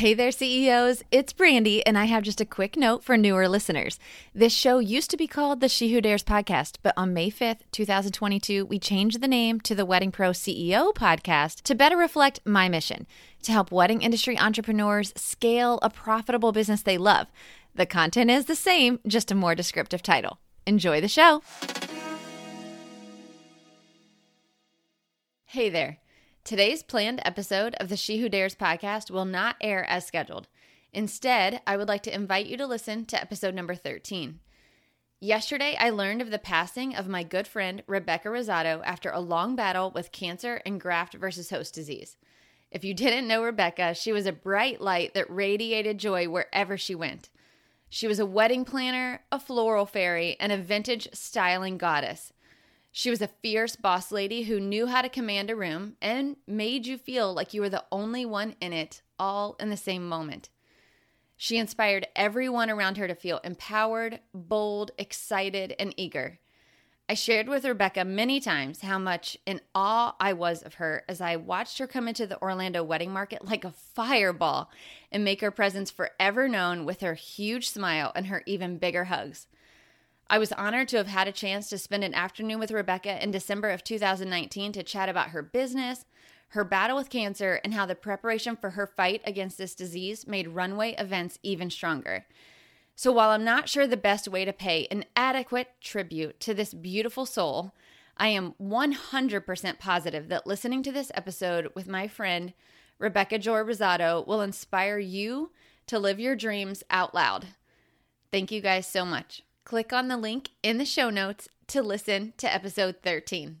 Hey there, CEOs. It's Brandy, and I have just a quick note for newer listeners. This show used to be called the She Who Dares podcast, but on May 5th, 2022, we changed the name to the Wedding Pro CEO podcast to better reflect my mission to help wedding industry entrepreneurs scale a profitable business they love. The content is the same, just a more descriptive title. Enjoy the show. Hey there. Today's planned episode of the She Who Dares podcast will not air as scheduled. Instead, I would like to invite you to listen to episode number 13. Yesterday, I learned of the passing of my good friend Rebecca Rosado after a long battle with cancer and graft versus host disease. If you didn't know Rebecca, she was a bright light that radiated joy wherever she went. She was a wedding planner, a floral fairy, and a vintage styling goddess. She was a fierce boss lady who knew how to command a room and made you feel like you were the only one in it, all in the same moment. She inspired everyone around her to feel empowered, bold, excited, and eager. I shared with Rebecca many times how much in awe I was of her as I watched her come into the Orlando wedding market like a fireball and make her presence forever known with her huge smile and her even bigger hugs. I was honored to have had a chance to spend an afternoon with Rebecca in December of 2019 to chat about her business, her battle with cancer, and how the preparation for her fight against this disease made runway events even stronger. So, while I'm not sure the best way to pay an adequate tribute to this beautiful soul, I am 100% positive that listening to this episode with my friend Rebecca Joy Rosado will inspire you to live your dreams out loud. Thank you guys so much. Click on the link in the show notes to listen to episode 13.